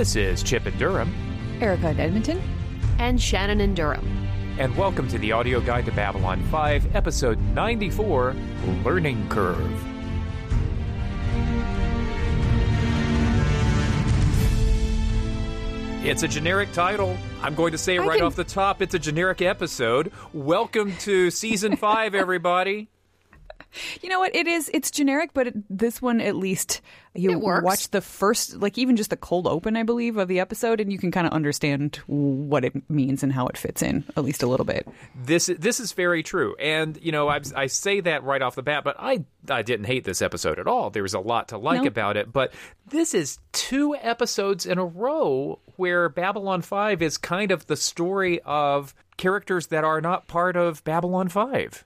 This is Chip and Durham, Erica in Edmonton. and Shannon and Durham. and welcome to the audio guide to Babylon 5, episode 94 Learning Curve. It's a generic title. I'm going to say it I right can- off the top. It's a generic episode. Welcome to season 5, everybody. You know what? It is. It's generic, but it, this one at least you watch the first, like even just the cold open, I believe, of the episode, and you can kind of understand what it means and how it fits in, at least a little bit. This this is very true, and you know I, I say that right off the bat, but I I didn't hate this episode at all. There was a lot to like No. about it, but this is two episodes in a row where Babylon Five is kind of the story of characters that are not part of Babylon Five.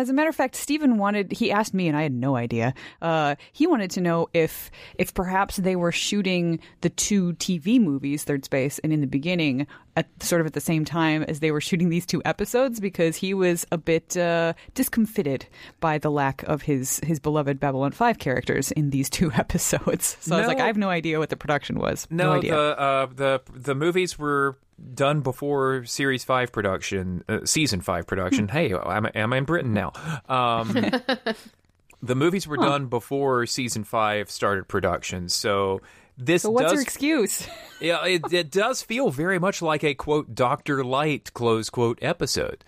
As a matter of fact, Stephen wanted. He asked me, and I had no idea. Uh, he wanted to know if if perhaps they were shooting the two TV movies, Thirdspace, and in the beginning, at sort of at the same time as they were shooting these two episodes, because he was a bit uh, discomfited by the lack of his his beloved Babylon Five characters in these two episodes. So I was like, I have no idea what the production was. No, idea. the uh, the the movies were done before Series Five production, uh, Season Five production. hey, I'm I'm in Britain now. Um, the movies were done before Season Five started production, so this so what's does your excuse? yeah, it, it does feel very much like a quote Doctor Light close quote episode.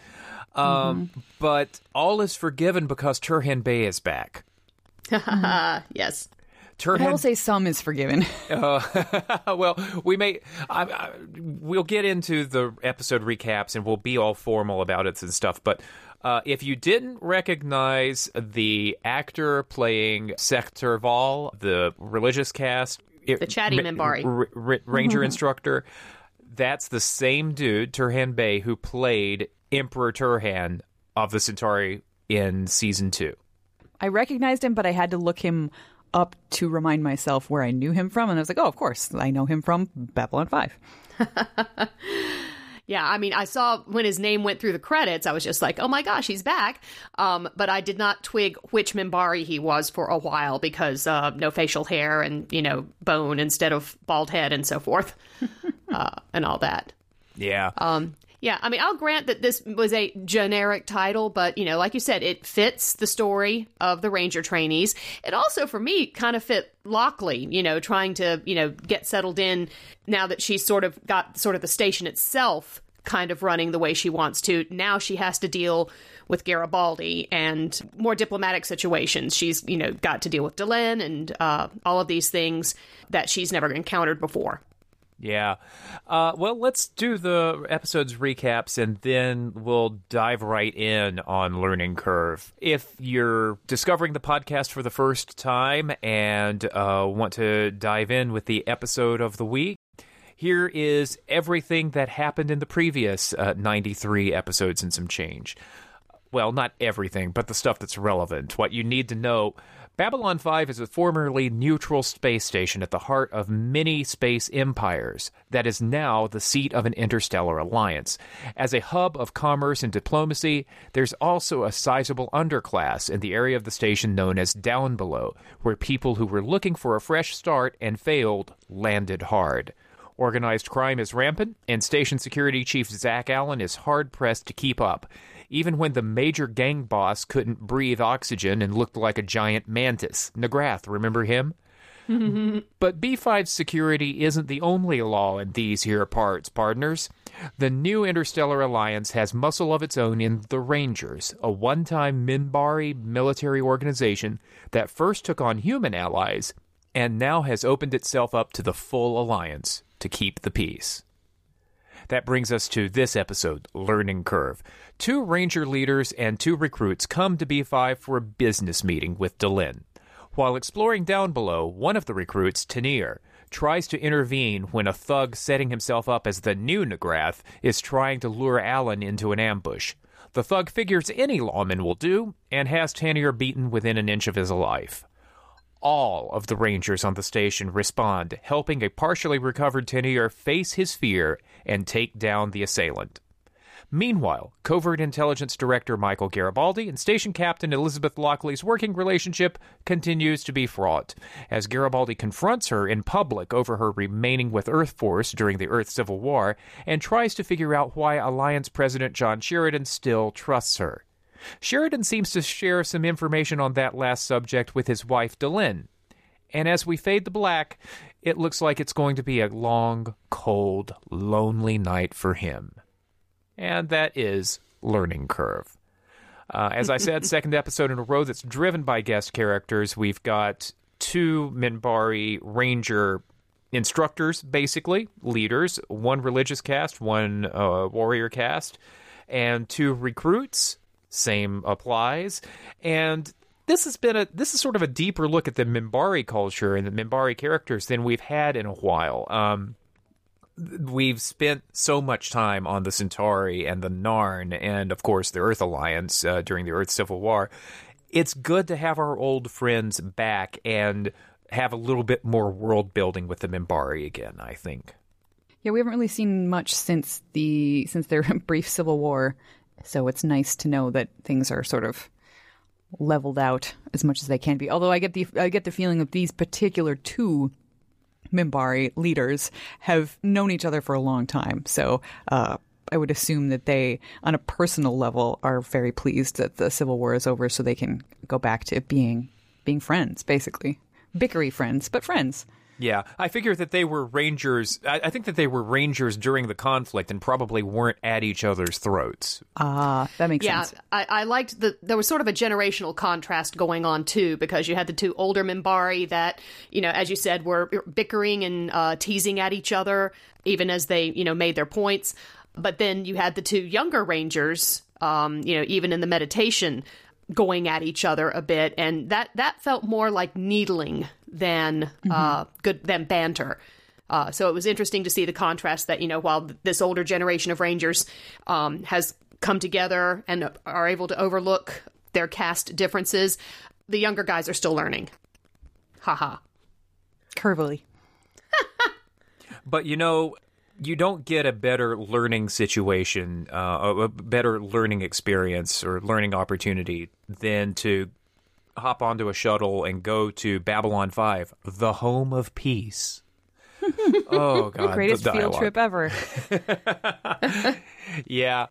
Um, But all is forgiven because Turhan Bey is back. yes. Turhan, I will say some is forgiven. well, we may. I, I, we'll get into the episode recaps, and we'll be all formal about it and stuff. But uh, if you didn't recognize the actor playing Sech Turval, the religious caste, it- The chatty ma- Minbari. r- r- ranger instructor, that's the same dude, Turhan Bey, who played Emperor Turhan of the Centauri in season two. I recognized him, but I had to look him up to remind myself where I knew him from, and I was like, "Oh, of course, I know him from Babylon 5. Yeah, I mean, I saw when his name went through the credits, I was just like, oh my gosh, he's back. Um, but I did not twig which Minbari he was for a while because uh, no facial hair and, you know, bone instead of bald head and so forth uh, and all that. Yeah. Um, yeah, I mean, I'll grant that this was a generic title, but you know, like you said, it fits the story of the ranger trainees. It also, for me, kind of fit Lockley. You know, trying to you know get settled in now that she's sort of got sort of the station itself kind of running the way she wants to. Now she has to deal with Garibaldi and more diplomatic situations. She's you know got to deal with Delenn and uh, all of these things that she's never encountered before. Yeah. Uh, well, let's do the episode's recaps and then we'll dive right in on Learning Curve. If you're discovering the podcast for the first time and uh, want to dive in with the episode of the week, here is everything that happened in the previous uh, 93 episodes and some change. Well, not everything, but the stuff that's relevant. What you need to know Babylon 5 is a formerly neutral space station at the heart of many space empires that is now the seat of an interstellar alliance. As a hub of commerce and diplomacy, there's also a sizable underclass in the area of the station known as Down Below, where people who were looking for a fresh start and failed landed hard. Organized crime is rampant, and station security chief Zach Allen is hard pressed to keep up, even when the major gang boss couldn't breathe oxygen and looked like a giant mantis. N'Grath, remember him? But B5's security isn't the only law in these here parts, partners. The new Interstellar Alliance has muscle of its own in the Rangers, a one time Minbari military organization that first took on human allies and now has opened itself up to the full alliance to keep the peace. That brings us to this episode, Learning Curve. Two ranger leaders and two recruits come to B5 for a business meeting with Delenn. While exploring down below, one of the recruits, Tannier, tries to intervene when a thug setting himself up as the new N'Grath is trying to lure Allen into an ambush. The thug figures any lawman will do and has Tannier beaten within an inch of his life. All of the rangers on the station respond, helping a partially recovered Tannier face his fear and take down the assailant. Meanwhile, Covert Intelligence Director Michael Garibaldi and Station Captain Elizabeth Lockley's working relationship continues to be fraught. As Garibaldi confronts her in public over her remaining with Earth Force during the Earth Civil War and tries to figure out why Alliance President John Sheridan still trusts her. Sheridan seems to share some information on that last subject with his wife, Delenn. And as we fade to black, it looks like it's going to be a long, cold, lonely night for him and that is Learning Curve. Uh, as I said, second episode in a row that's driven by guest characters. We've got two Minbari Ranger instructors, basically, leaders, one religious caste, one uh, warrior caste, and two recruits. Same applies. And this has been a this is sort of a deeper look at the Minbari culture and the Minbari characters than we've had in a while. Um, we've spent so much time on the Centauri and the Narn, and of course the Earth Alliance uh, during the Earth Civil War. It's good to have our old friends back and have a little bit more world building with the Minbari again. I think. Yeah, we haven't really seen much since the since their brief civil war, so it's nice to know that things are sort of leveled out as much as they can be. Although I get the I get the feeling that these particular two Minbari leaders have known each other for a long time. So uh, I would assume that they, on a personal level, are very pleased that the Civil War is over, so they can go back to being being friends, basically bickery friends, but friends. Yeah, I figure that they were rangers. I, I, think that they were rangers during the conflict and probably weren't at each other's throats. Ah, uh, that makes yeah, sense. Yeah, I, I, liked that There was sort of a generational contrast going on too, because you had the two older Minbari that, you know, as you said, were bickering and uh, teasing at each other, even as they, you know, made their points. But then you had the two younger rangers, um, you know, even in the meditation, going at each other a bit, and that that felt more like needling than mm-hmm. uh, good than banter. Uh, so it was interesting to see the contrast that you know while this older generation of Rangers um, has come together and are able to overlook their caste differences, the younger guys are still learning. Haha. Curvily. but you know, you don't get a better learning situation, uh, a better learning experience or learning opportunity than to hop onto a shuttle and go to Babylon 5, the home of peace. oh, God. Greatest field trip ever. yeah.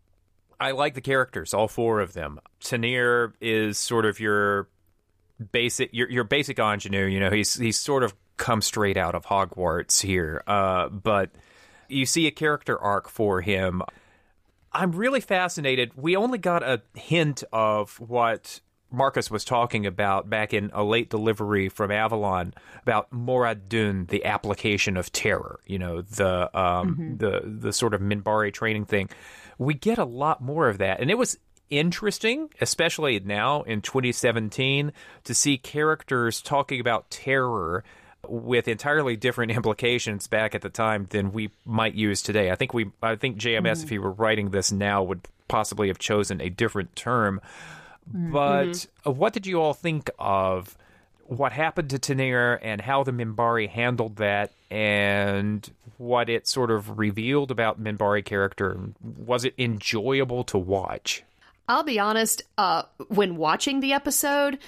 I like the characters, all four of them. Tannier is sort of your basic your your basic ingenue, you know, he's he's sort of come straight out of Hogwarts here. Uh, but you see a character arc for him. I'm really fascinated. We only got a hint of what Marcus was talking about back in a late delivery from Avalon about Morad Dun, the application of terror. You know, the um, mm-hmm. the the sort of Minbari training thing. We get a lot more of that, and it was interesting, especially now in 2017, to see characters talking about terror with entirely different implications back at the time than we might use today. I think we, I think JMS, mm-hmm. if he were writing this now, would possibly have chosen a different term. Mm-hmm. But what did you all think of what happened to Tannier and how the Minbari handled that, and what it sort of revealed about Minbari character? Was it enjoyable to watch? I'll be honest. Uh, when watching the episode,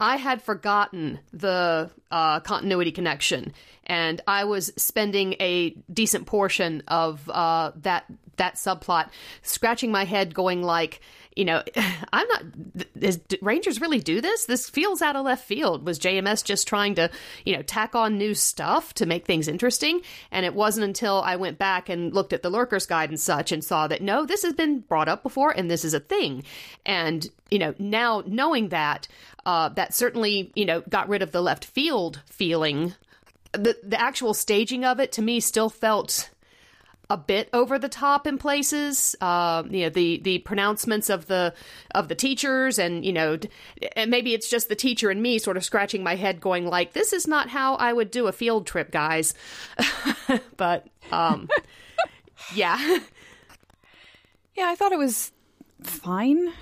I had forgotten the uh, continuity connection, and I was spending a decent portion of uh, that that subplot scratching my head, going like, you know, I'm not. Is, Rangers really do this? This feels out of left field. Was JMS just trying to, you know, tack on new stuff to make things interesting? And it wasn't until I went back and looked at the Lurker's Guide and such and saw that no, this has been brought up before, and this is a thing. And you know, now knowing that, uh, that certainly, you know, got rid of the left field feeling. The the actual staging of it to me still felt a bit over the top in places. Uh, you know, the the pronouncements of the of the teachers, and you know, and maybe it's just the teacher and me sort of scratching my head, going like, "This is not how I would do a field trip, guys." but um, yeah, yeah, I thought it was fine.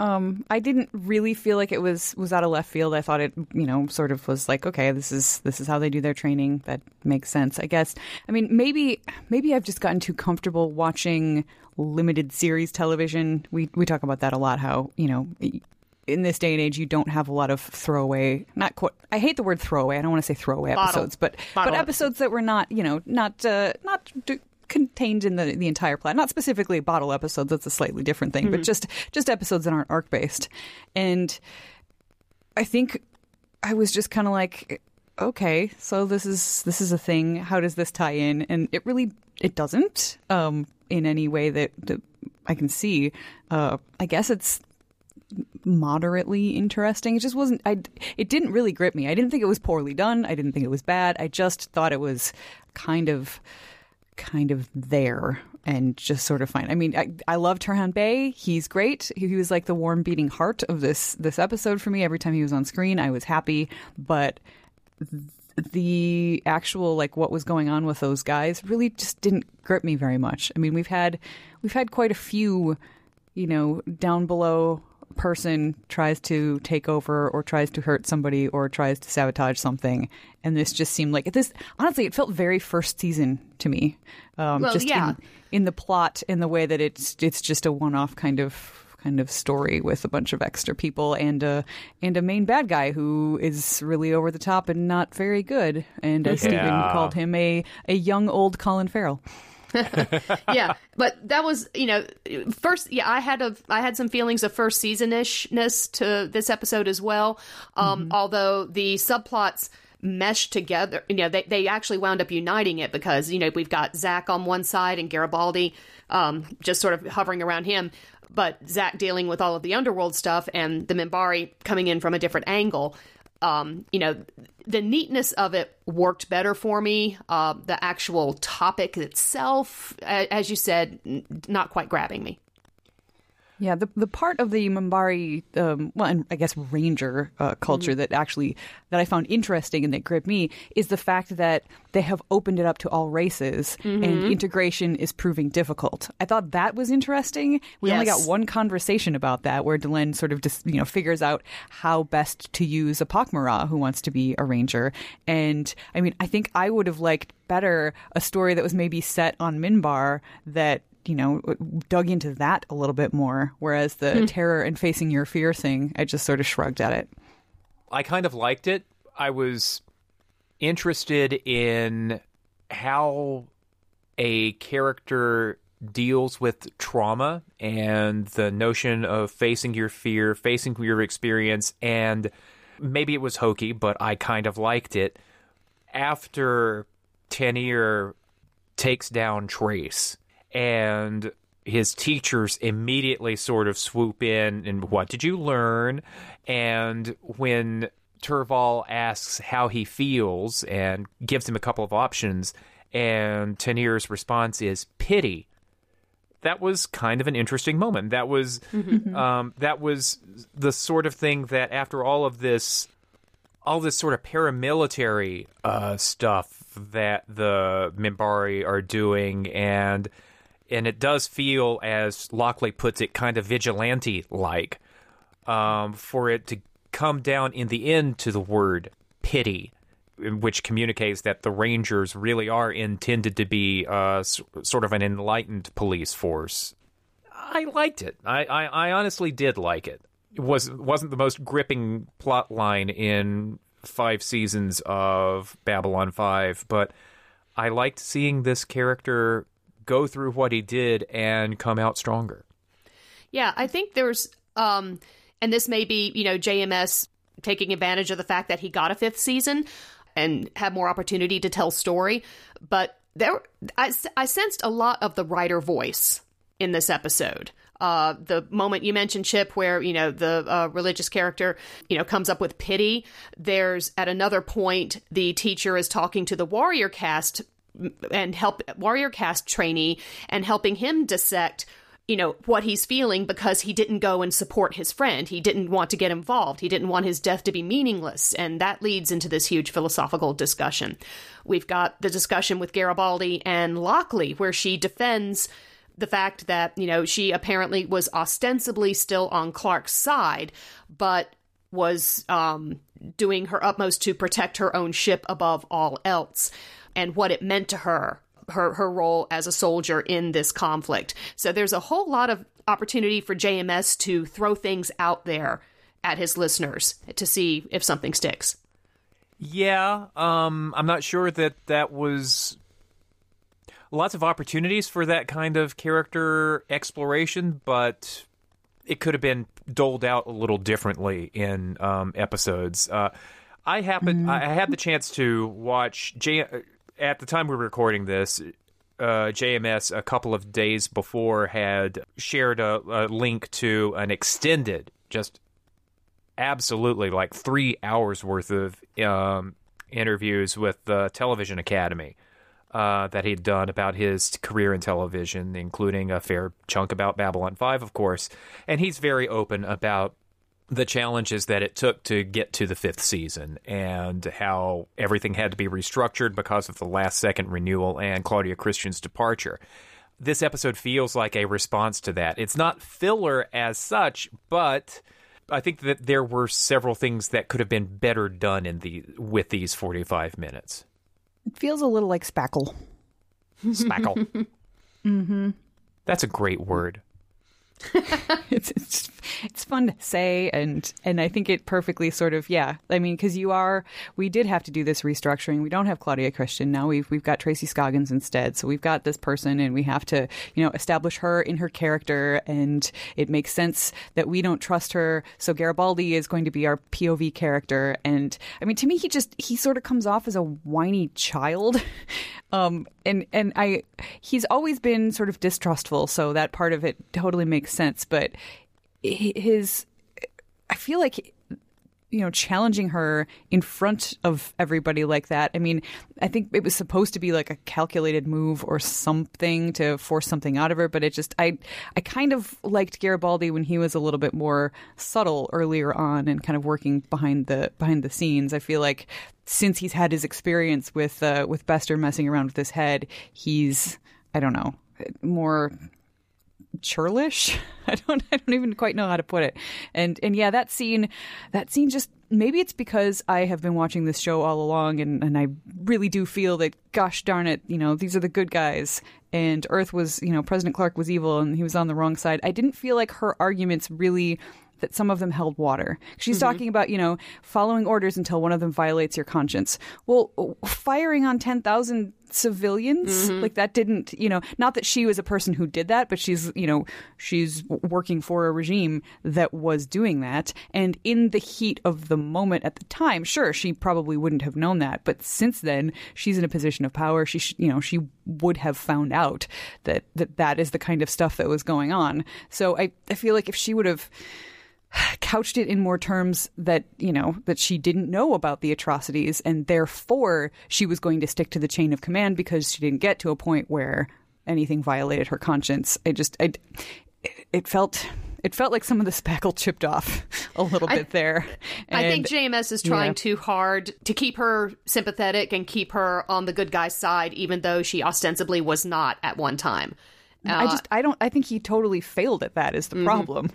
Um, I didn't really feel like it was was out of left field. I thought it, you know, sort of was like, okay, this is this is how they do their training. That makes sense, I guess. I mean, maybe maybe I've just gotten too comfortable watching limited series television. We we talk about that a lot. How you know. In this day and age, you don't have a lot of throwaway. Not quite. I hate the word throwaway. I don't want to say throwaway Bottle. episodes, but Bottle but episodes that were not, you know, not uh, not d- contained in the the entire plot. Not specifically bottle episodes. That's a slightly different thing, but just just episodes that aren't arc based. And I think I was just kind of like, okay, so this is this is a thing. How does this tie in? And it really it doesn't um, in any way that, that I can see. Uh, I guess it's moderately interesting. It just wasn't. I. It didn't really grip me. I didn't think it was poorly done. I didn't think it was bad. I just thought it was kind of, kind of there and just sort of fine. I mean, I, I love Turhan Bey. He's great. He, he was like the warm beating heart of this this episode for me. Every time he was on screen, I was happy. But the actual like what was going on with those guys really just didn't grip me very much. I mean, we've had we've had quite a few, you know, down below person tries to take over or tries to hurt somebody or tries to sabotage something. And this just seemed like this honestly it felt very first season to me um Well, just yeah. in, in the plot in the way that it's it's just a one-off kind of kind of story with a bunch of extra people and a and a main bad guy who is really over the top and not very good. And as Stephen called him a a young old Colin Farrell yeah, but that was you know first. Yeah, I had a I had some feelings of first seasonishness to this episode as well. Um, Although the subplots meshed together, you know, they they actually wound up uniting it because you know we've got Zach on one side and Garibaldi um, just sort of hovering around him. But Zach dealing with all of the underworld stuff and the Minbari coming in from a different angle um, you know, the neatness of it worked better for me. Uh, the actual topic itself, as you said, not quite grabbing me. Yeah, the the part of the Minbari, um, well, and I guess Ranger uh, culture that actually that I found interesting and that gripped me is the fact that they have opened it up to all races, and integration is proving difficult. I thought that was interesting. We only got one conversation about that, where Delenn sort of just you know figures out how best to use a Pak'ma'ra who wants to be a ranger. And I mean, I think I would have liked better a story that was maybe set on Minbar that you know, dug into that a little bit more. Whereas the hmm. terror and facing your fear thing, I just sort of shrugged at it. I kind of liked it. I was interested in how a character deals with trauma and the notion of facing your fear, facing your experience, and maybe it was hokey, but I kind of liked it. After Tannier takes down Trace and his teachers immediately sort of swoop in and what did you learn? And when Turval asks how he feels and gives him a couple of options, and Tannier's response is pity. That was kind of an interesting moment. That was um, that was the sort of thing that after all of this all this sort of paramilitary uh, stuff that the Minbari are doing, and and it does feel, as Lockley puts it, kind of vigilante like, um, for it to come down in the end to the word pity, which communicates that the Rangers really are intended to be uh, s- sort of an enlightened police force. I liked it. I, I, I honestly did like it. It was wasn't the most gripping plot line in five seasons of Babylon Five, but I liked seeing this character go through what he did and come out stronger. Yeah, I think there's, um, and this may be, you know, JMS taking advantage of the fact that he got a fifth season and had more opportunity to tell story. But there, I, I sensed a lot of the writer voice in this episode. Uh, the moment you mentioned Chip, where you know the uh, religious character, you know, comes up with pity. There's at another point the teacher is talking to the warrior caste and help warrior caste trainee and helping him dissect you know what he's feeling because he didn't go and support his friend. He didn't want to get involved. He didn't want his death to be meaningless. And that leads into this huge philosophical discussion. We've got the discussion with garibaldi and lockley where she defends the fact that, you know, she apparently was ostensibly still on Clark's side, but was um, doing her utmost to protect her own ship above all else, and what it meant to her, her her role as a soldier in this conflict. So there's a whole lot of opportunity for JMS to throw things out there at his listeners to see if something sticks. Yeah, um, I'm not sure that that was lots of opportunities for that kind of character exploration, but it could have been doled out a little differently in um, episodes. Uh, I happened, I had the chance to watch J- at the time we were recording this. Uh, JMS a couple of days before had shared a, a link to an extended, just absolutely like three hours worth of um, interviews with the Television Academy uh, that he'd done about his career in television, including a fair chunk about Babylon 5, of course. And he's very open about the challenges that it took to get to the fifth season and how everything had to be restructured because of the last second renewal and Claudia Christian's departure. This episode feels like a response to that. It's not filler as such, but I think that there were several things that could have been better done in the with these 45 minutes. It feels a little like spackle. Spackle. mm-hmm. That's a great word. it's, it's it's fun to say and and I think it perfectly sort of yeah. I mean because you are we did have to do this restructuring. We don't have Claudia Christian. Now we've we've got Tracy Scoggins instead. So we've got this person and we have to you know establish her in her character and it makes sense that we don't trust her. So Garibaldi is going to be our POV character. And I mean to me he just he sort of comes off as a whiny child. Um and and I he's always been sort of distrustful. So that part of it totally makes sense but his I feel like you know challenging her in front of everybody like that i mean i think it was supposed to be like a calculated move or something to force something out of her but it just i i kind of liked garibaldi when he was a little bit more subtle earlier on and kind of working behind the behind the scenes. I feel like since he's had his experience with uh, with bester messing around with his head he's i don't know more churlish. I don't I don't even quite know how to put it. And and yeah, that scene that scene just maybe it's because I have been watching this show all along and, and I really do feel that gosh darn it, you know, these are the good guys and Earth was, you know, President Clark was evil and he was on the wrong side. I didn't feel like her arguments really that some of them held water. She's mm-hmm. talking about, you know, following orders until one of them violates your conscience. Well, firing on 10,000 civilians, mm-hmm. like that didn't, you know, not that she was a person who did that, but she's, you know, she's working for a regime that was doing that. And in the heat of the moment at the time, sure, she probably wouldn't have known that. But since then, she's in a position of power. She, sh- you know, she would have found out that, that that is the kind of stuff that was going on. So I, I feel like if she would have, couched it in more terms that you know that she didn't know about the atrocities and therefore she was going to stick to the chain of command because she didn't get to a point where anything violated her conscience i just i it felt it felt like some of the spackle chipped off a little bit there. And, I think JMS is trying yeah. too hard to keep her sympathetic and keep her on the good guy's side, even though she ostensibly was not at one time. Uh, I just, I don't, I think he totally failed at that. Is the mm-hmm. problem?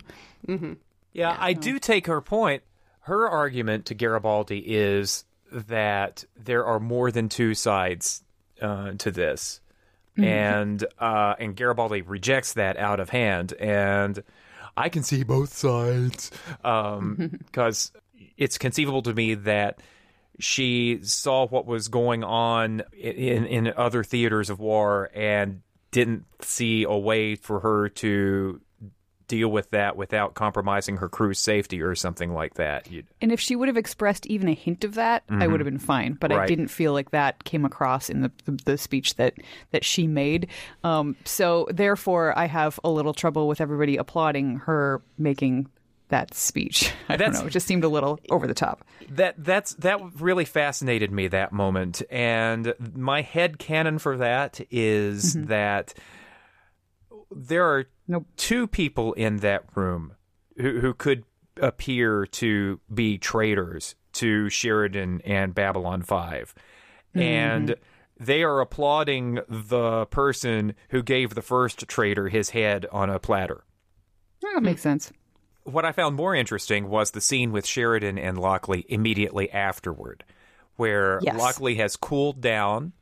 Mm-hmm. Yeah, I do take her point. Her argument to Garibaldi is that there are more than two sides uh, to this, mm-hmm. and uh, and Garibaldi rejects that out of hand. And I can see both sides because um, it's conceivable to me that she saw what was going on in in other theaters of war and didn't see a way for her to deal with that without compromising her crew's safety or something like that. You'd... And if she would have expressed even a hint of that, mm-hmm. I would have been fine. But right. I didn't feel like that came across in the the, the speech that that she made. Um, so therefore, I have a little trouble with everybody applauding her making that speech. I that's, don't know. It just seemed a little over the top. That that's that really fascinated me that moment, and my head canon for that is mm-hmm. that there are nope. two people in that room who, who could appear to be traitors to Sheridan and Babylon 5. Mm-hmm. And they are applauding the person who gave the first traitor his head on a platter. That makes sense. What I found more interesting was the scene with Sheridan and Lockley immediately afterward, where Yes. Lockley has cooled down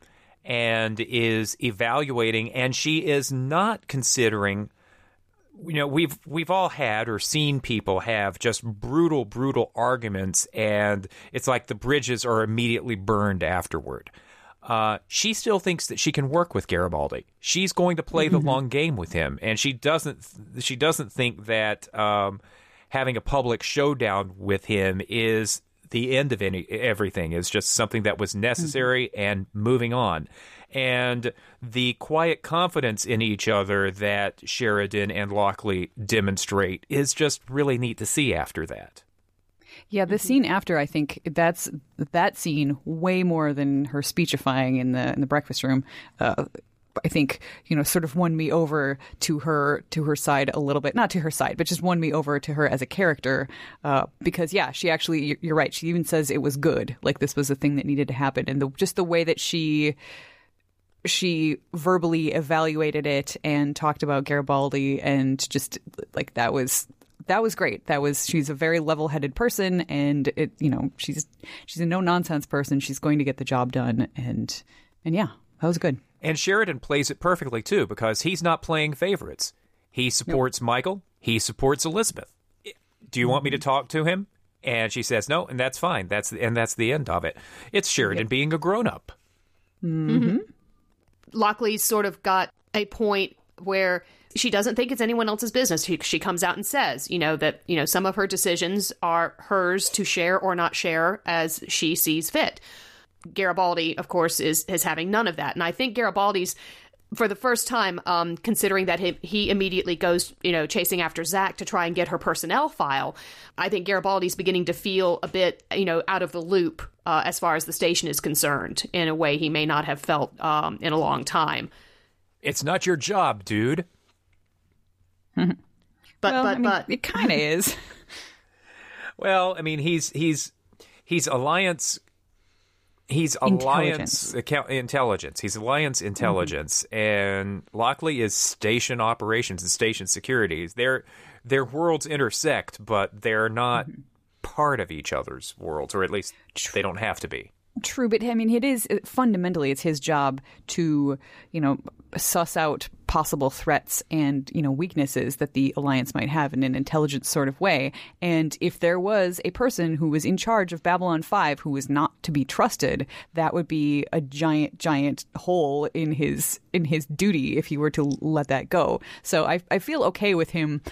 and is evaluating, and she is not considering. You know, we've we've all had or seen people have just brutal, brutal arguments, and it's like the bridges are immediately burned afterward. Uh, she still thinks that she can work with Garibaldi. She's going to play the long game with him, and she doesn't. She doesn't think that um, having a public showdown with him is the end of any everything. Is just something that was necessary and moving on. And the quiet confidence in each other that Sheridan and Lockley demonstrate is just really neat to see after that. Yeah, the scene after, I think that's that scene way more than her speechifying in the in the breakfast room. Uh, I think you know, sort of won me over to her to her side a little bit, not to her side, but just won me over to her as a character. Uh, because yeah, she actually, you're- right. She even says it was good, like this was a thing that needed to happen, and the, just the way that she she verbally evaluated it and talked about Garibaldi and just like that was that was great. That was she's a very level-headed person and it you know, she's she's a no-nonsense person. She's going to get the job done and and yeah, that was good. And Sheridan plays it perfectly too because he's not playing favorites. He supports Michael, he supports Elizabeth. Do you want me to mm-hmm. talk to him? And she says no, and that's fine. That's and that's the end of it. It's Sheridan being a grown-up. Mm-hmm. Mm-hmm. Lockley's sort of got a point where she doesn't think it's anyone else's business. She, she comes out and says, you know, that, you know, some of her decisions are hers to share or not share as she sees fit. Garibaldi, of course, is is having none of that. And I think Garibaldi's for the first time, um, considering that he, he immediately goes, you know, chasing after Zach to try and get her personnel file. I think Garibaldi's beginning to feel a bit, you know, out of the loop uh, as far as the station is concerned in a way he may not have felt um, in a long time. It's not your job, dude. But Well, but I mean, but it kind of is. Well, I mean, he's he's he's alliance. He's alliance Intelligence. account, intelligence. He's alliance mm-hmm. intelligence, and Lockley is station operations and station security. Their their worlds intersect, but they're not mm-hmm. part of each other's worlds, or at least they don't have to be. True, but I mean, it is fundamentally it's his job to, you know, suss out possible threats and you know weaknesses that the alliance might have in an intelligent sort of way. And if there was a person who was in charge of Babylon Five who was not to be trusted, that would be a giant, giant hole in his in his duty if he were to let that go. So I I feel okay with him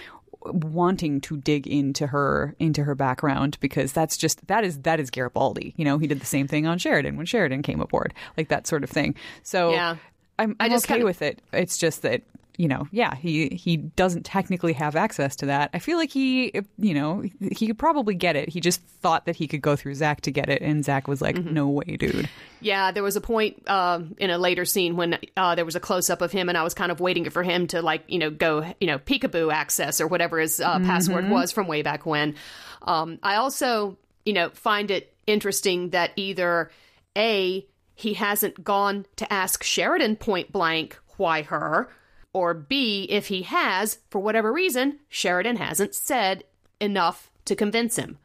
wanting to dig into her into her background because that's just that is that is Garibaldi. You know, he did the same thing on Sheridan when Sheridan came aboard, like that sort of thing. So Yeah. I'm, I I'm just okay kinda- with it. It's just that you know, yeah, he he doesn't technically have access to that. I feel like he, you know, he could probably get it. He just thought that he could go through Zach to get it, and Zach was like, "No way, dude." Yeah, there was a point um, in a later scene when uh, there was a close up of him, and I was kind of waiting for him to like you know go you know peekaboo access or whatever his uh, password was from way back when. Um, I also you know find it interesting that either a he hasn't gone to ask Sheridan point blank why her, or b if he has for whatever reason Sheridan hasn't said enough to convince him.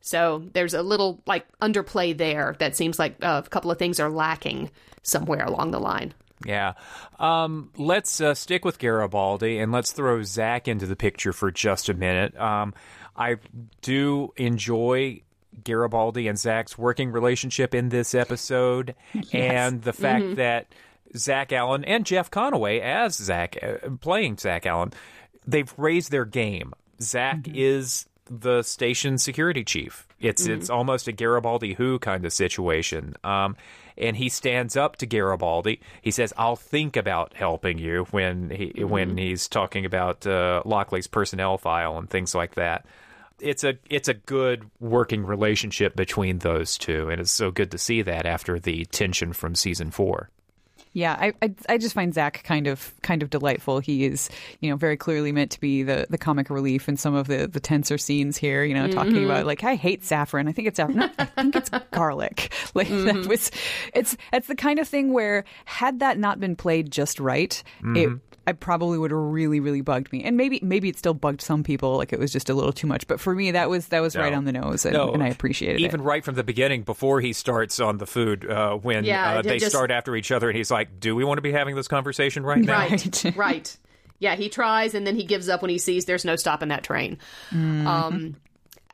So there's a little like underplay there that seems like a couple of things are lacking somewhere along the line. Yeah. Um, let's uh, stick with Garibaldi and let's throw Zach into the picture for just a minute. Um, I do enjoy Garibaldi and Zach's working relationship in this episode, and the fact that Zach Allen and Jeff Conaway as Zach uh, playing Zach Allen, they've raised their game. Zach is the station security chief. It's it's almost a Garibaldi who kind of situation. Um, and he stands up to Garibaldi. He says, "I'll think about helping you." When he when he's talking about uh, Lockley's personnel file and things like that. It's a it's a good working relationship between those two, and it's so good to see that after the tension from season four. Yeah, I, I I just find Zach kind of kind of delightful. He is, you know, very clearly meant to be the, the comic relief in some of the, the tenser scenes here. You know, talking about like I hate saffron. I think it's saffron. No, I think it's garlic. Like that was, it's it's the kind of thing where had that not been played just right, it I probably would have really really bugged me. And maybe maybe it still bugged some people. Like it was just a little too much. But for me, that was that was right on the nose, and, No, and I appreciated Even it. Even right from the beginning, before he starts on the food, uh, when Yeah, uh, they just- start after each other, and he's like, "Do we want to be having this conversation right now?" Right, right. Yeah, he tries and then he gives up when he sees there's no stopping that train. Um,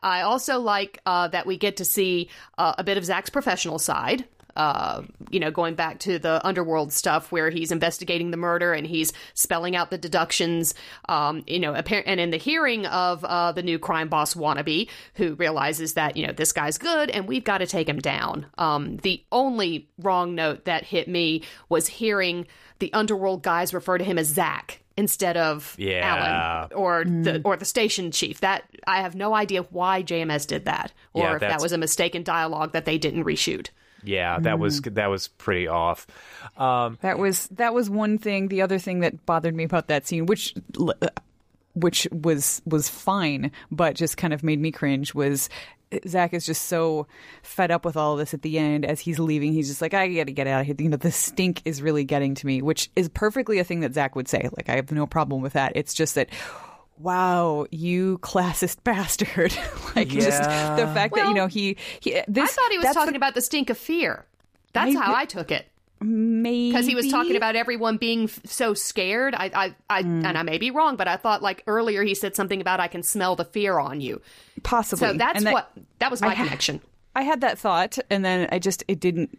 I also like uh, that we get to see uh, a bit of Zach's professional side. Uh, you know, going back to the underworld stuff where he's investigating the murder and he's spelling out the deductions. Um, you know, and in the hearing of uh, the new crime boss wannabe, who realizes that you know this guy's good and we've got to take him down. Um, the only wrong note that hit me was hearing the underworld guys refer to him as Zach instead of Yeah. Allen or the or the station chief. That I have no idea why JMS did that, or Yeah, if that was a mistaken dialogue that they didn't reshoot. Yeah, that was Mm. that was pretty off. Um, That was that was one thing. The other thing that bothered me about that scene, which which was was fine, but just kind of made me cringe, was Zach is just so fed up with all this at the end as he's leaving. He's just like, I got to get out of here. You know, the stink is really getting to me, which is perfectly a thing that Zach would say. Like, I have no problem with that. It's just that. Wow, you classist bastard! like just the fact that you know he, he this, I thought he was talking the- about the stink of fear. That's Maybe- how I took it. maybe because he was talking about everyone being f- so scared. I, I, I Hmm. and I may be wrong, but I thought like earlier he said something about I can smell the fear on you. possibly. So that's that- what that was my I ha- connection. I had that thought, and then I just it didn't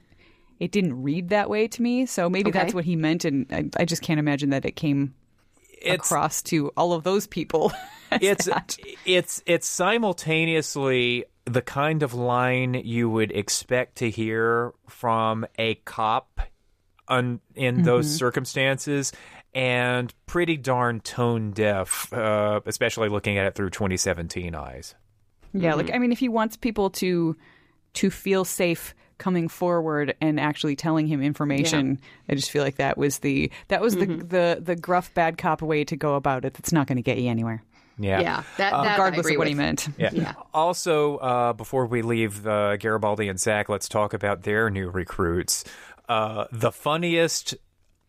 it didn't read that way to me. So maybe Okay. that's what he meant, and I, I just can't imagine that it came it's across to all of those people. it's that. it's it's simultaneously the kind of line you would expect to hear from a cop un, in those Mm-hmm. circumstances and pretty darn tone deaf uh, especially looking at it through 2017 eyes yeah. Like I mean, if he wants people to to feel safe coming forward and actually telling him information, I just feel like that was the that was the the the gruff bad cop way to go about it. That's not going to get you anywhere, yeah Yeah, that, that regardless of what he meant. Yeah. Yeah. Also, uh, before we leave uh, Garibaldi and Zach, let's talk about their new recruits. Uh, the funniest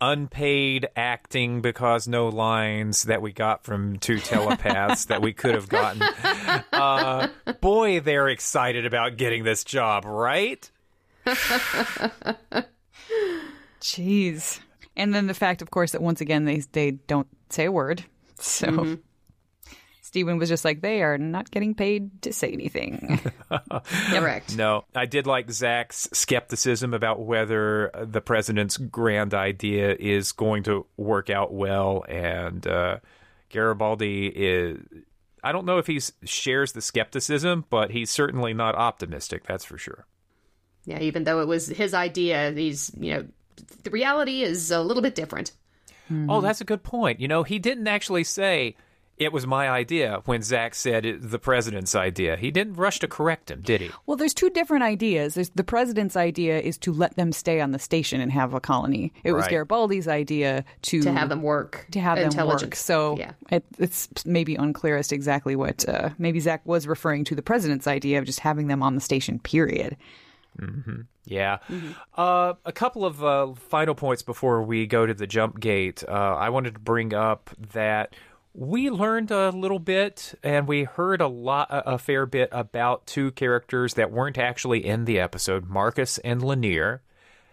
unpaid acting because no lines that we got from two telepaths that we could have gotten. Uh, boy, they're excited about getting this job, right? Jeez. And then the fact, of course, that once again they they don't say a word. So Mm-hmm. Stephen was just like, they are not getting paid to say anything. Correct. No, I did like Zach's skepticism about whether the president's grand idea is going to work out well, and uh, Garibaldi is. I don't know if he shares the skepticism, but he's certainly not optimistic. That's for sure. Yeah, even though it was his idea, he's you know the reality is a little bit different. Oh, that's a good point. You know, he didn't actually say it was my idea when Zach said it, the president's idea. He didn't rush to correct him, did he? well, there's two different ideas. There's the president's idea is to let them stay on the station and have a colony. It was Garibaldi's idea to To have them work, to have them work. So yeah, it, it's maybe unclear as to exactly what uh, maybe Zach was referring to the president's idea of just having them on the station. Period. Yeah. Uh, a couple of uh, final points before we go to the jump gate. Uh, I wanted to bring up that we learned a little bit and we heard a lot, a fair bit about two characters that weren't actually in the episode, Marcus and Lennier,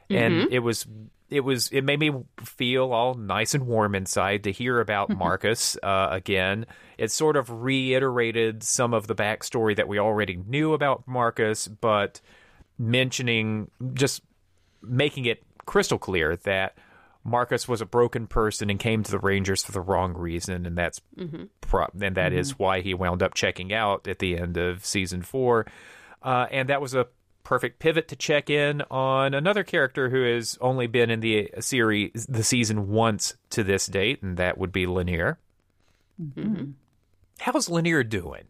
and it was. It was. It made me feel all nice and warm inside to hear about Marcus uh, again. It sort of reiterated some of the backstory that we already knew about Marcus, but mentioning just making it crystal clear that Marcus was a broken person and came to the Rangers for the wrong reason, and that's pro- and that is why he wound up checking out at the end of season four. Uh, and that was a perfect pivot to check in on another character who has only been in the series, the season once to this date, and that would be Lennier. How's Lennier doing?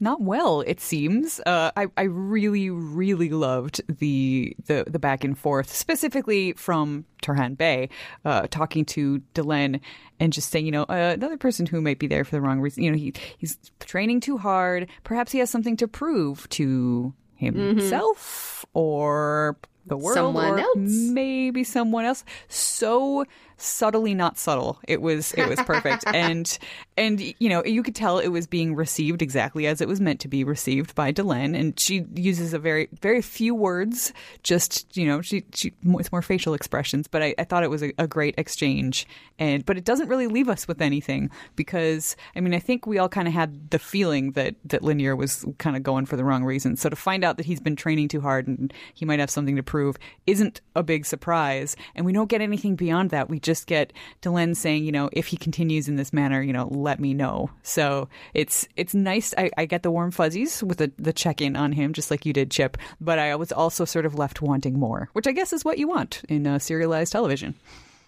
Not well. It seems. Uh, I I really really loved the the the back and forth, specifically from Turhan Bey, uh, talking to Delenn and just saying, you know, uh, another person who might be there for the wrong reason. You know, he he's training too hard. Perhaps he has something to prove to himself or the world Someone or else. maybe someone else so subtly not subtle it was it was perfect and and you know you could tell it was being received exactly as it was meant to be received by Delenn. And she uses a very very few words just you know she she with more facial expressions. But I, I thought it was a, a great exchange. And but it doesn't really leave us with anything because I mean I think we all kind of had the feeling that that Lennier was kind of going for the wrong reason. So to find out that he's been training too hard and he might have something to prove isn't a big surprise. And we don't get anything beyond that. We just get Delenn saying you know if he continues in this manner you know let me know. So it's it's nice. I, I get the warm fuzzies with the, the check-in on him just like you did Chip. But I was also sort of left wanting more which I guess is what you want in uh, serialized television.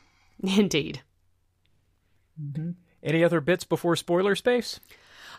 Indeed. Any other bits before spoiler space?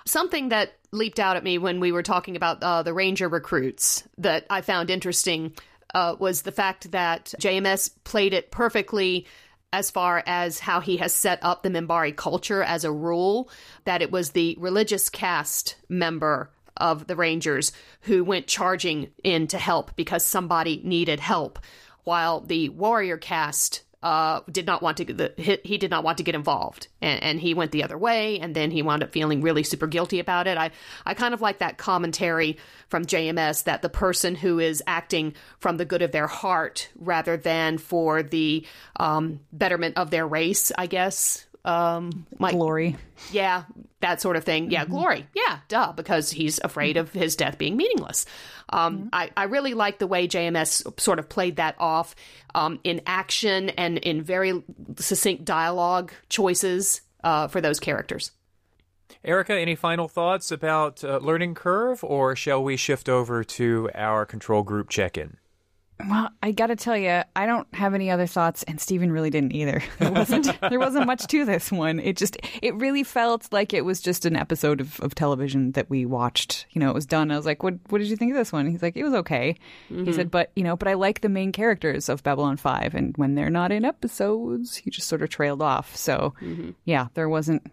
Something that leaped out at me when we were talking about uh, the Ranger recruits that I found interesting uh, was the fact that JMS played it perfectly as far as how he has set up the Minbari culture as a rule, that it was the religious caste member of the Rangers who went charging in to help because somebody needed help, while the warrior caste uh, did not want to the, he, he did not want to get involved. And, and he went the other way and then he wound up feeling really super guilty about it. I i kind of like that commentary from jms that the person who is acting from the good of their heart rather than for the um, betterment of their race i guess um might glory yeah, that sort of thing. Yeah, glory. Yeah, duh, because he's afraid of his death being meaningless. Um, I, I really like the way JMS sort of played that off um, in action and in very succinct dialogue choices uh, for those characters. Erica, any final thoughts about uh, Learning Curve, or shall we shift over to our control group check in? Well, I got to tell you, I don't have any other thoughts, and Stephen really didn't either. There wasn't there wasn't much to this one. It just it really felt like it was just an episode of, of television that we watched. You know, it was done. I was like, "What What did you think of this one?" He's like, "It was okay." He mm-hmm. said, "But you know, but I like the main characters of Babylon Five, and when they're not in episodes, he just sort of trailed off." So, mm-hmm. yeah, there wasn't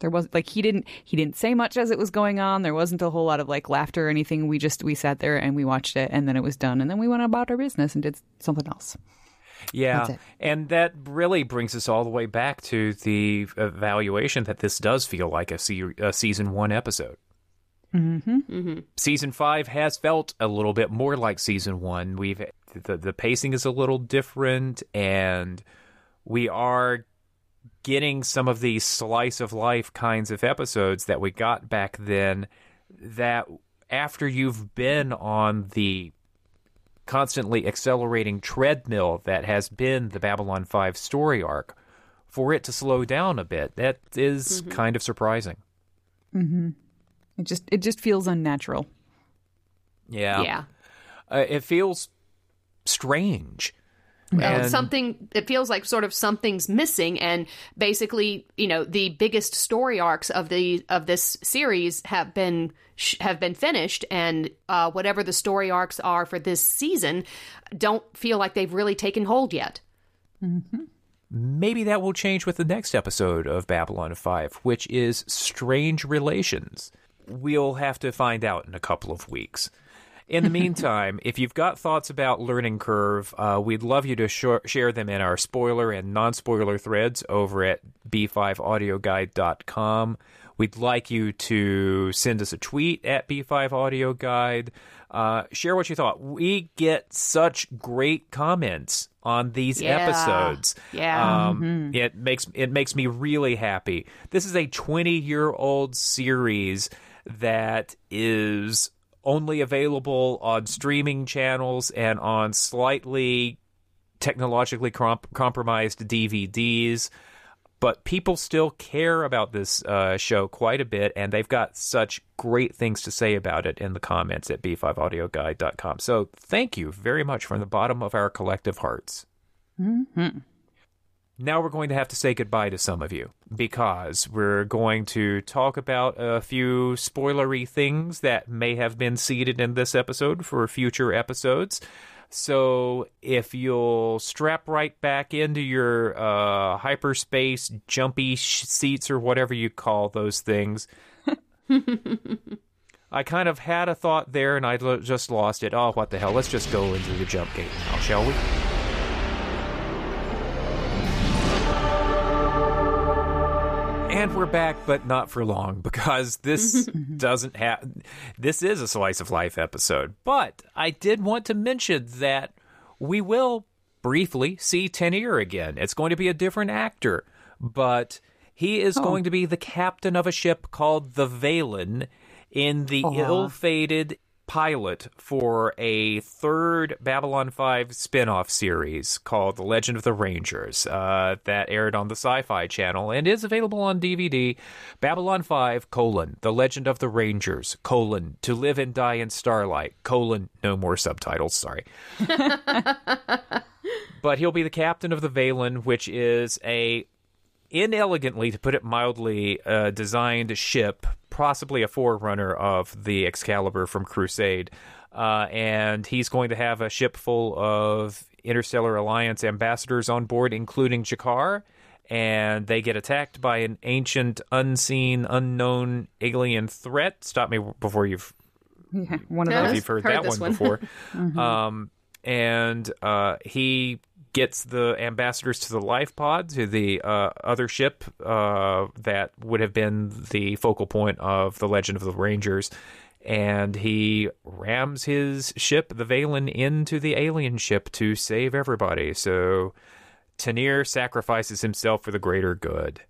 there was like he didn't he didn't say much as it was going on there wasn't a whole lot of like laughter or anything we just we sat there and we watched it and then it was done and then we went about our business and did something else Yeah, and that really brings us all the way back to the evaluation that this does feel like a, se- a season one episode. Mm-hmm. Season five has felt a little bit more like season one. We've the the pacing is a little different, and we are getting some of these slice of life kinds of episodes that we got back then. That after you've been on the constantly accelerating treadmill that has been the Babylon 5 story arc, for it to slow down a bit, that is kind of surprising. it just it just feels unnatural Yeah. Yeah. Uh, it feels strange. Uh, And- something it feels like sort of something's missing and basically you know the biggest story arcs of the of this series have been sh- have been finished and uh, whatever the story arcs are for this season don't feel like they've really taken hold yet Maybe that will change with the next episode of Babylon 5, which is Strange Relations. We'll have to find out in a couple of weeks. In the meantime, if you've got thoughts about Learning Curve, uh, we'd love you to sh- share them in our spoiler and non spoiler threads over at b5audioguide.com. We'd like you to send us a tweet at b5audioguide. Uh, share what you thought. We get such great comments on these Yeah. episodes. Yeah. Um, It makes it makes me really happy. This is a 20 year old series that is only available on streaming channels and on slightly technologically comp- compromised DVDs. But people still care about this uh, show quite a bit, and they've got such great things to say about it in the comments at b5audioguide.com. So thank you very much from the bottom of our collective hearts. Now we're going to have to say goodbye to some of you because we're going to talk about a few spoilery things that may have been seeded in this episode for future episodes. So if you'll strap right back into your uh, hyperspace jumpy sh- seats or whatever you call those things. I kind of had a thought there and I just lost it. Oh, what the hell? Let's just go into the jump gate now, shall we? And we're back, but not for long because this mm-hmm. doesn't have. This is a slice of life episode. But I did want to mention that we will briefly see Tannier again. It's going to be a different actor, but he is oh. going to be the captain of a ship called the Valen in the ill fated pilot for a third Babylon 5 spin off series called The Legend of the Rangers uh, that aired on the Sci Fi channel and is available on DVD. Babylon 5, colon, The Legend of the Rangers, colon, To Live and Die in Starlight, colon, no more subtitles, sorry. but he'll be the captain of the Valen, which is a inelegantly, to put it mildly, uh, designed ship, possibly a forerunner of the Excalibur from Crusade. Uh, and he's going to have a ship full of Interstellar Alliance ambassadors on board, including G'Kar. And they get attacked by an ancient, unseen, unknown alien threat. Stop me before you've Yeah, one of if those. you've heard, Heard that one, one. before. um, and uh, he gets the ambassadors to the life pod to the uh, other ship uh, that would have been the focal point of the Legend of the Rangers. And he rams his ship, the Valen, into the alien ship to save everybody. So Tannier sacrifices himself for the greater good.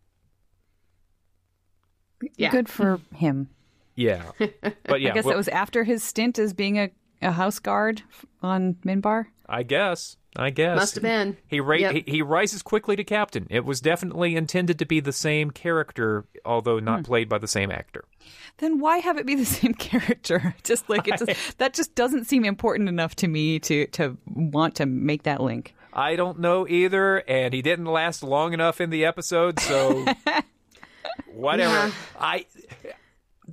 Yeah. Good for him. Yeah, but yeah, I guess well, that was after his stint as being a, a house guard on Minbar. I guess. I guess. Must have been. He, ra- Yep. he he rises quickly to captain. It was definitely intended to be the same character, although not hmm. played by the same actor. Then why have it be the same character? Just like it just that just doesn't seem important enough to me to to want to make that link. I don't know either, and he didn't last long enough in the episode, so whatever. Yeah. I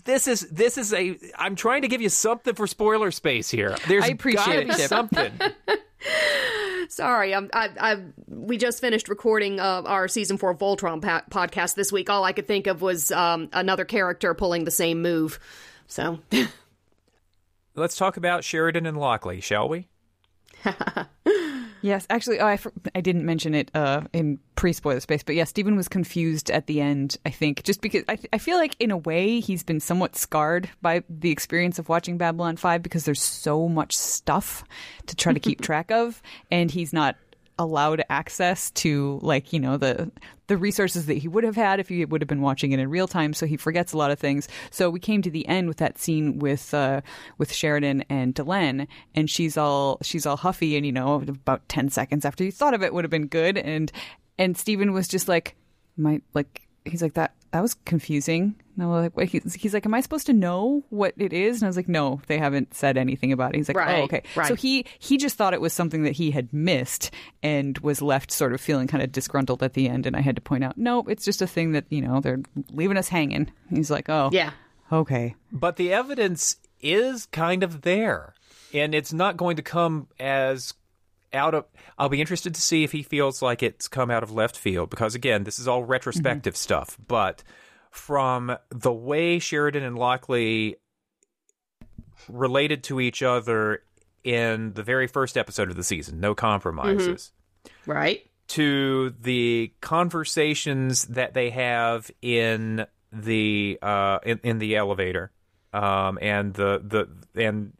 this is this is a I'm trying to give you something for spoiler space here. There's I appreciate it, be Chip. something. Sorry, I'm, I, I, we just finished recording uh, our season four Voltron pa- podcast this week. All I could think of was um, another character pulling the same move. So, Let's talk about Sheridan and Lockley, shall we? Yes, actually, oh, I, I didn't mention it uh, in pre-spoiler space, but yeah, Stephen was confused at the end. I think just because I, I feel like in a way he's been somewhat scarred by the experience of watching Babylon Five because there's so much stuff to try to keep track of, and he's not allowed access to like you know the the resources that he would have had if he would have been watching it in real time. So he forgets a lot of things. So we came to the end with that scene with uh with Sheridan and Delenn and she's all she's all huffy and you know about 10 seconds after you thought of it would have been good. And and Steven was just like my like he's like that that was confusing. And I was like wait, he's, he's like am I supposed to know what it is? And I was like no they haven't said anything about it. He's like oh, Right, oh okay right. so he he just thought it was something that he had missed and was left sort of feeling kind of disgruntled at the end and I had to point out no it's just a thing that you know they're leaving us hanging. He's like oh yeah. okay. But the evidence is kind of there, and it's not going to come as out of. I'll be interested to see if he feels like it's come out of left field because again, this is all retrospective stuff. But from the way Sheridan and Lockley related to each other in the very first episode of the season, no compromises Right. to the conversations that they have in the uh, in, in the elevator, um, and the the and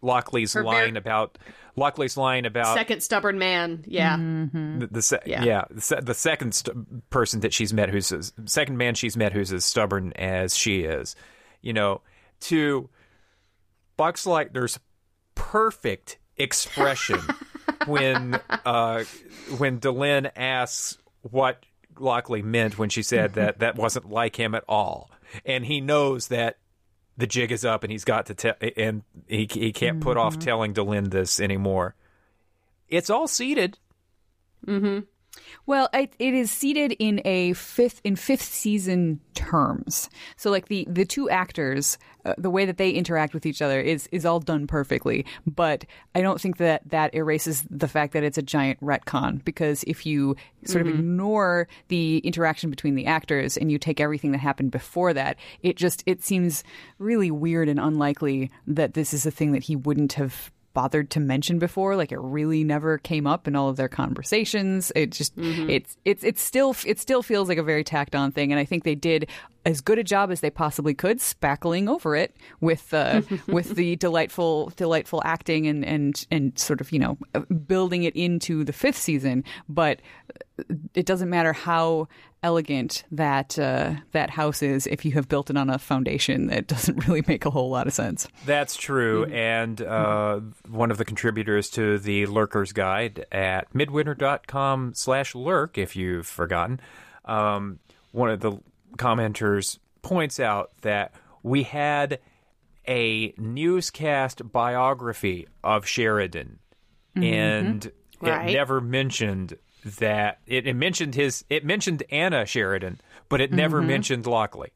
Lockley's Her line ver- about Lockley's line about Second stubborn man. Yeah. the, the se- Yeah. yeah, the, se- the second st- person that she's met who's as, second man she's met who's as stubborn as she is, you know, to Boxleitner's perfect expression when uh, when Delenn asks what Lockley meant when she said that that wasn't like him at all, and he knows that the jig is up and he's got to tell and he he can't put off mm-hmm. telling Delenn this anymore. It's all seated. Mm-hmm. Well, it, it is seated in a fifth in fifth season terms. So, like the the two actors, uh, the way that they interact with each other is is all done perfectly. But I don't think that that erases the fact that it's a giant retcon because if you sort of ignore the interaction between the actors and you take everything that happened before that, it just it seems really weird and unlikely that this is a thing that he wouldn't have bothered to mention before like it really never came up in all of their conversations. It just it's it's it's still it still feels like a very tacked on thing. And i think they did as good a job as they possibly could spackling over it with uh, with the delightful delightful acting and and and sort of you know building it into the fifth season. But it doesn't matter how elegant that uh, that house is if you have built it on a foundation that doesn't really make a whole lot of sense That's true. And uh, one of the contributors to the Lurker's Guide at midwinter.com slash lurk, if you've forgotten, um, one of the commenters points out that we had a newscast biography of Sheridan, and Right. it never mentioned that it, it mentioned his it mentioned Anna Sheridan, but it never mm-hmm. mentioned Lockley.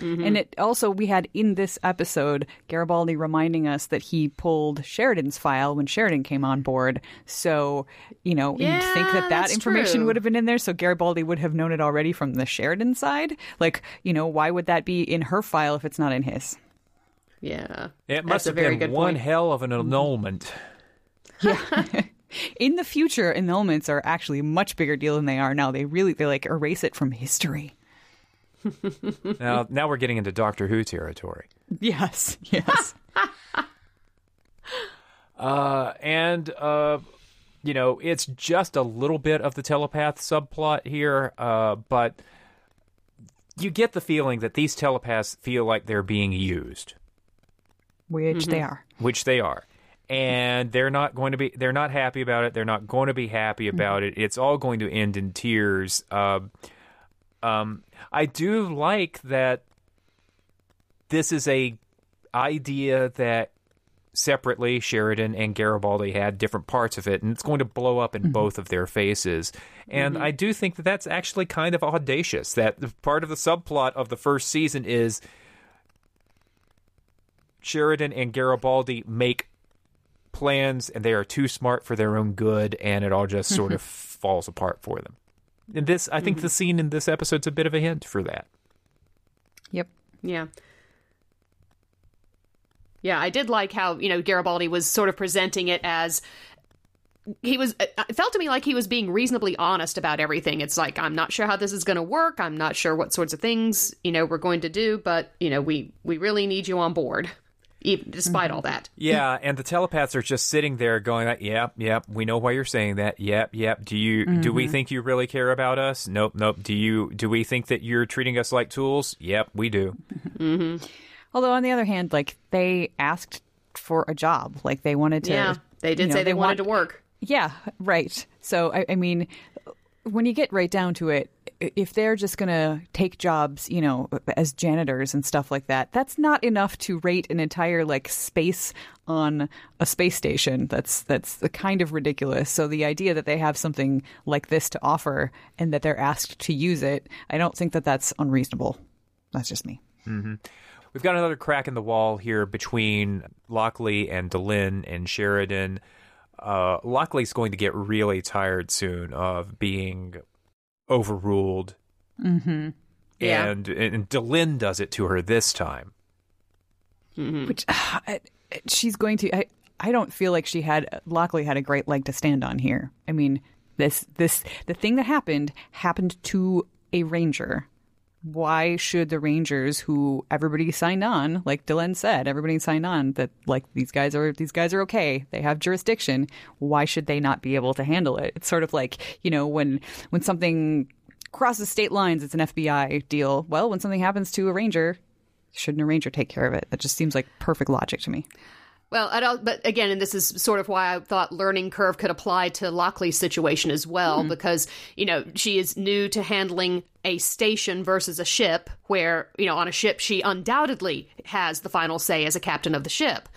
Mm-hmm. And it also we had in this episode Garibaldi reminding us that he pulled Sheridan's file when Sheridan came on board. So, you know, you'd think that that information true. would have been in there. So Garibaldi would have known it already from the Sheridan side. Like, you know, why would that be in her file if it's not in his? Yeah. It That's must a have very been good one point. hell of an mm-hmm. annulment. In the future, annulments are actually a much bigger deal than they are now. They really they like erase it from history. now, now we're getting into Doctor Who territory. Yes, yes. Uh, and uh, you know, it's just a little bit of the telepath subplot here, uh, but you get the feeling that these telepaths feel like they're being used, Which they are. which they are. And they're not going to be. They're not happy about it. They're not going to be happy about it. It's all going to end in tears. Uh, um, I do like that. This is a idea that separately Sheridan and Garibaldi had different parts of it, and it's going to blow up in both of their faces. And I do think that that's actually kind of audacious. That part of the subplot of the first season is Sheridan and Garibaldi make plans, and they are too smart for their own good, and it all just sort of falls apart for them. And this, I think, the mm-hmm. scene in this episode's a bit of a hint for that. Yep. Yeah. Yeah, I did like how, you know, Garibaldi was sort of presenting it as he was uh, uh, it felt to me like he was being reasonably honest about everything. It's like I'm not sure how this is going to work. I'm not sure what sorts of things, you know, we're going to do, but, you know, we we really need you on board even despite all that. Mm-hmm. Yeah, and the telepaths are just sitting there going, like, "Yep, yep, we know why you're saying that. Yep, yep. Do you do we mm-hmm. think you really care about us? Nope, nope. Do you do we think that you're treating us like tools? Yep, we do. Mm-hmm. Although on the other hand, like they asked for a job, like they wanted to. yeah, they did you know, say they, wanted want- to work. Yeah, right. So I, I mean, when you get right down to it, if they're just going to take jobs, you know, as janitors and stuff like that, that's not enough to rate an entire like space on a space station. That's that's kind of ridiculous. So the idea that they have something like this to offer and that they're asked to use it, I don't think that that's unreasonable. That's just me. Mm-hmm. We've got another crack in the wall here between Lockley and Delenn and Sheridan. Uh, Lockley's going to get really tired soon of being overruled. Mm-hmm. Yeah. And, and Delenn does it to her this time. Which I- she's going to. I, I don't feel like she had Lockley had a great leg to stand on here. I mean, this this the thing that happened happened to a ranger. Why should the rangers, who everybody signed on, like Dylan said, everybody signed on that like these guys are these guys are okay, they have jurisdiction. Why should they not be able to handle it? It's sort of like you know when when something crosses state lines, it's an FBI deal. Well, when something happens to a ranger, shouldn't a ranger take care of it? That just seems like perfect logic to me. Well, I don't, but again, and this is sort of why I thought learning curve could apply to Lockley's situation as well, mm-hmm. because you know she is new to handling a station versus a ship, where, you know, on a ship, she undoubtedly has the final say as a captain of the ship.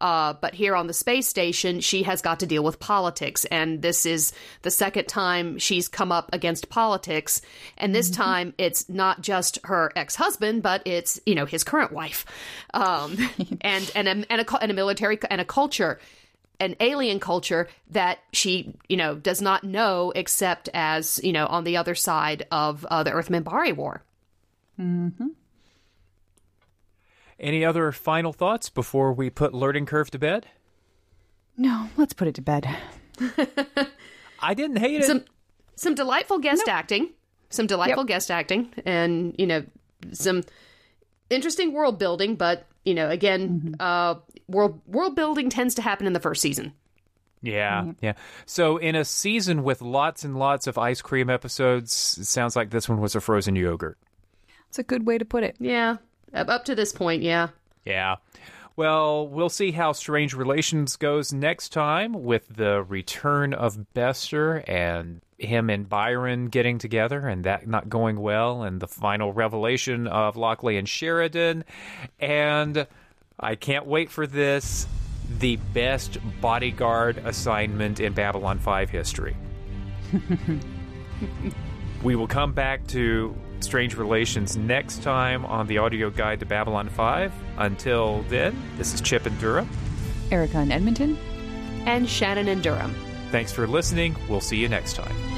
Uh, but here on the space station, she has got to deal with politics. And this is the second time she's come up against politics. And this mm-hmm. time it's not just her ex husband, but it's, you know, his current wife. Um, and, and, a, and, a, and a military and a culture an alien culture that she, you know, does not know except as, you know, on the other side of uh, the Earth Minbari War. Mm-hmm. Any other final thoughts before we put Learning Curve to bed? No, let's put it to bed. I didn't hate it. Some, some delightful guest nope. acting. Some delightful yep. guest acting. And, you know, some interesting world building, but, you know, again, mm-hmm. uh, world world building tends to happen in the first season. Yeah, mm-hmm. yeah. So in a season with lots and lots of ice cream episodes, it sounds like this one was a frozen yogurt. It's a good way to put it. Yeah. Up to this point, yeah. Yeah. Well, we'll see how Strange Relations goes next time with the return of Bester and him and Byron getting together and that not going well, and the final revelation of Lockley and Sheridan. And I can't wait for this the best bodyguard assignment in Babylon 5 history. we will come back to Strange Relations next time on the audio guide to Babylon 5. Until then, this is Chip and Durham, Erica in Edmonton, and Shannon in Durham. Thanks for listening. We'll see you next time.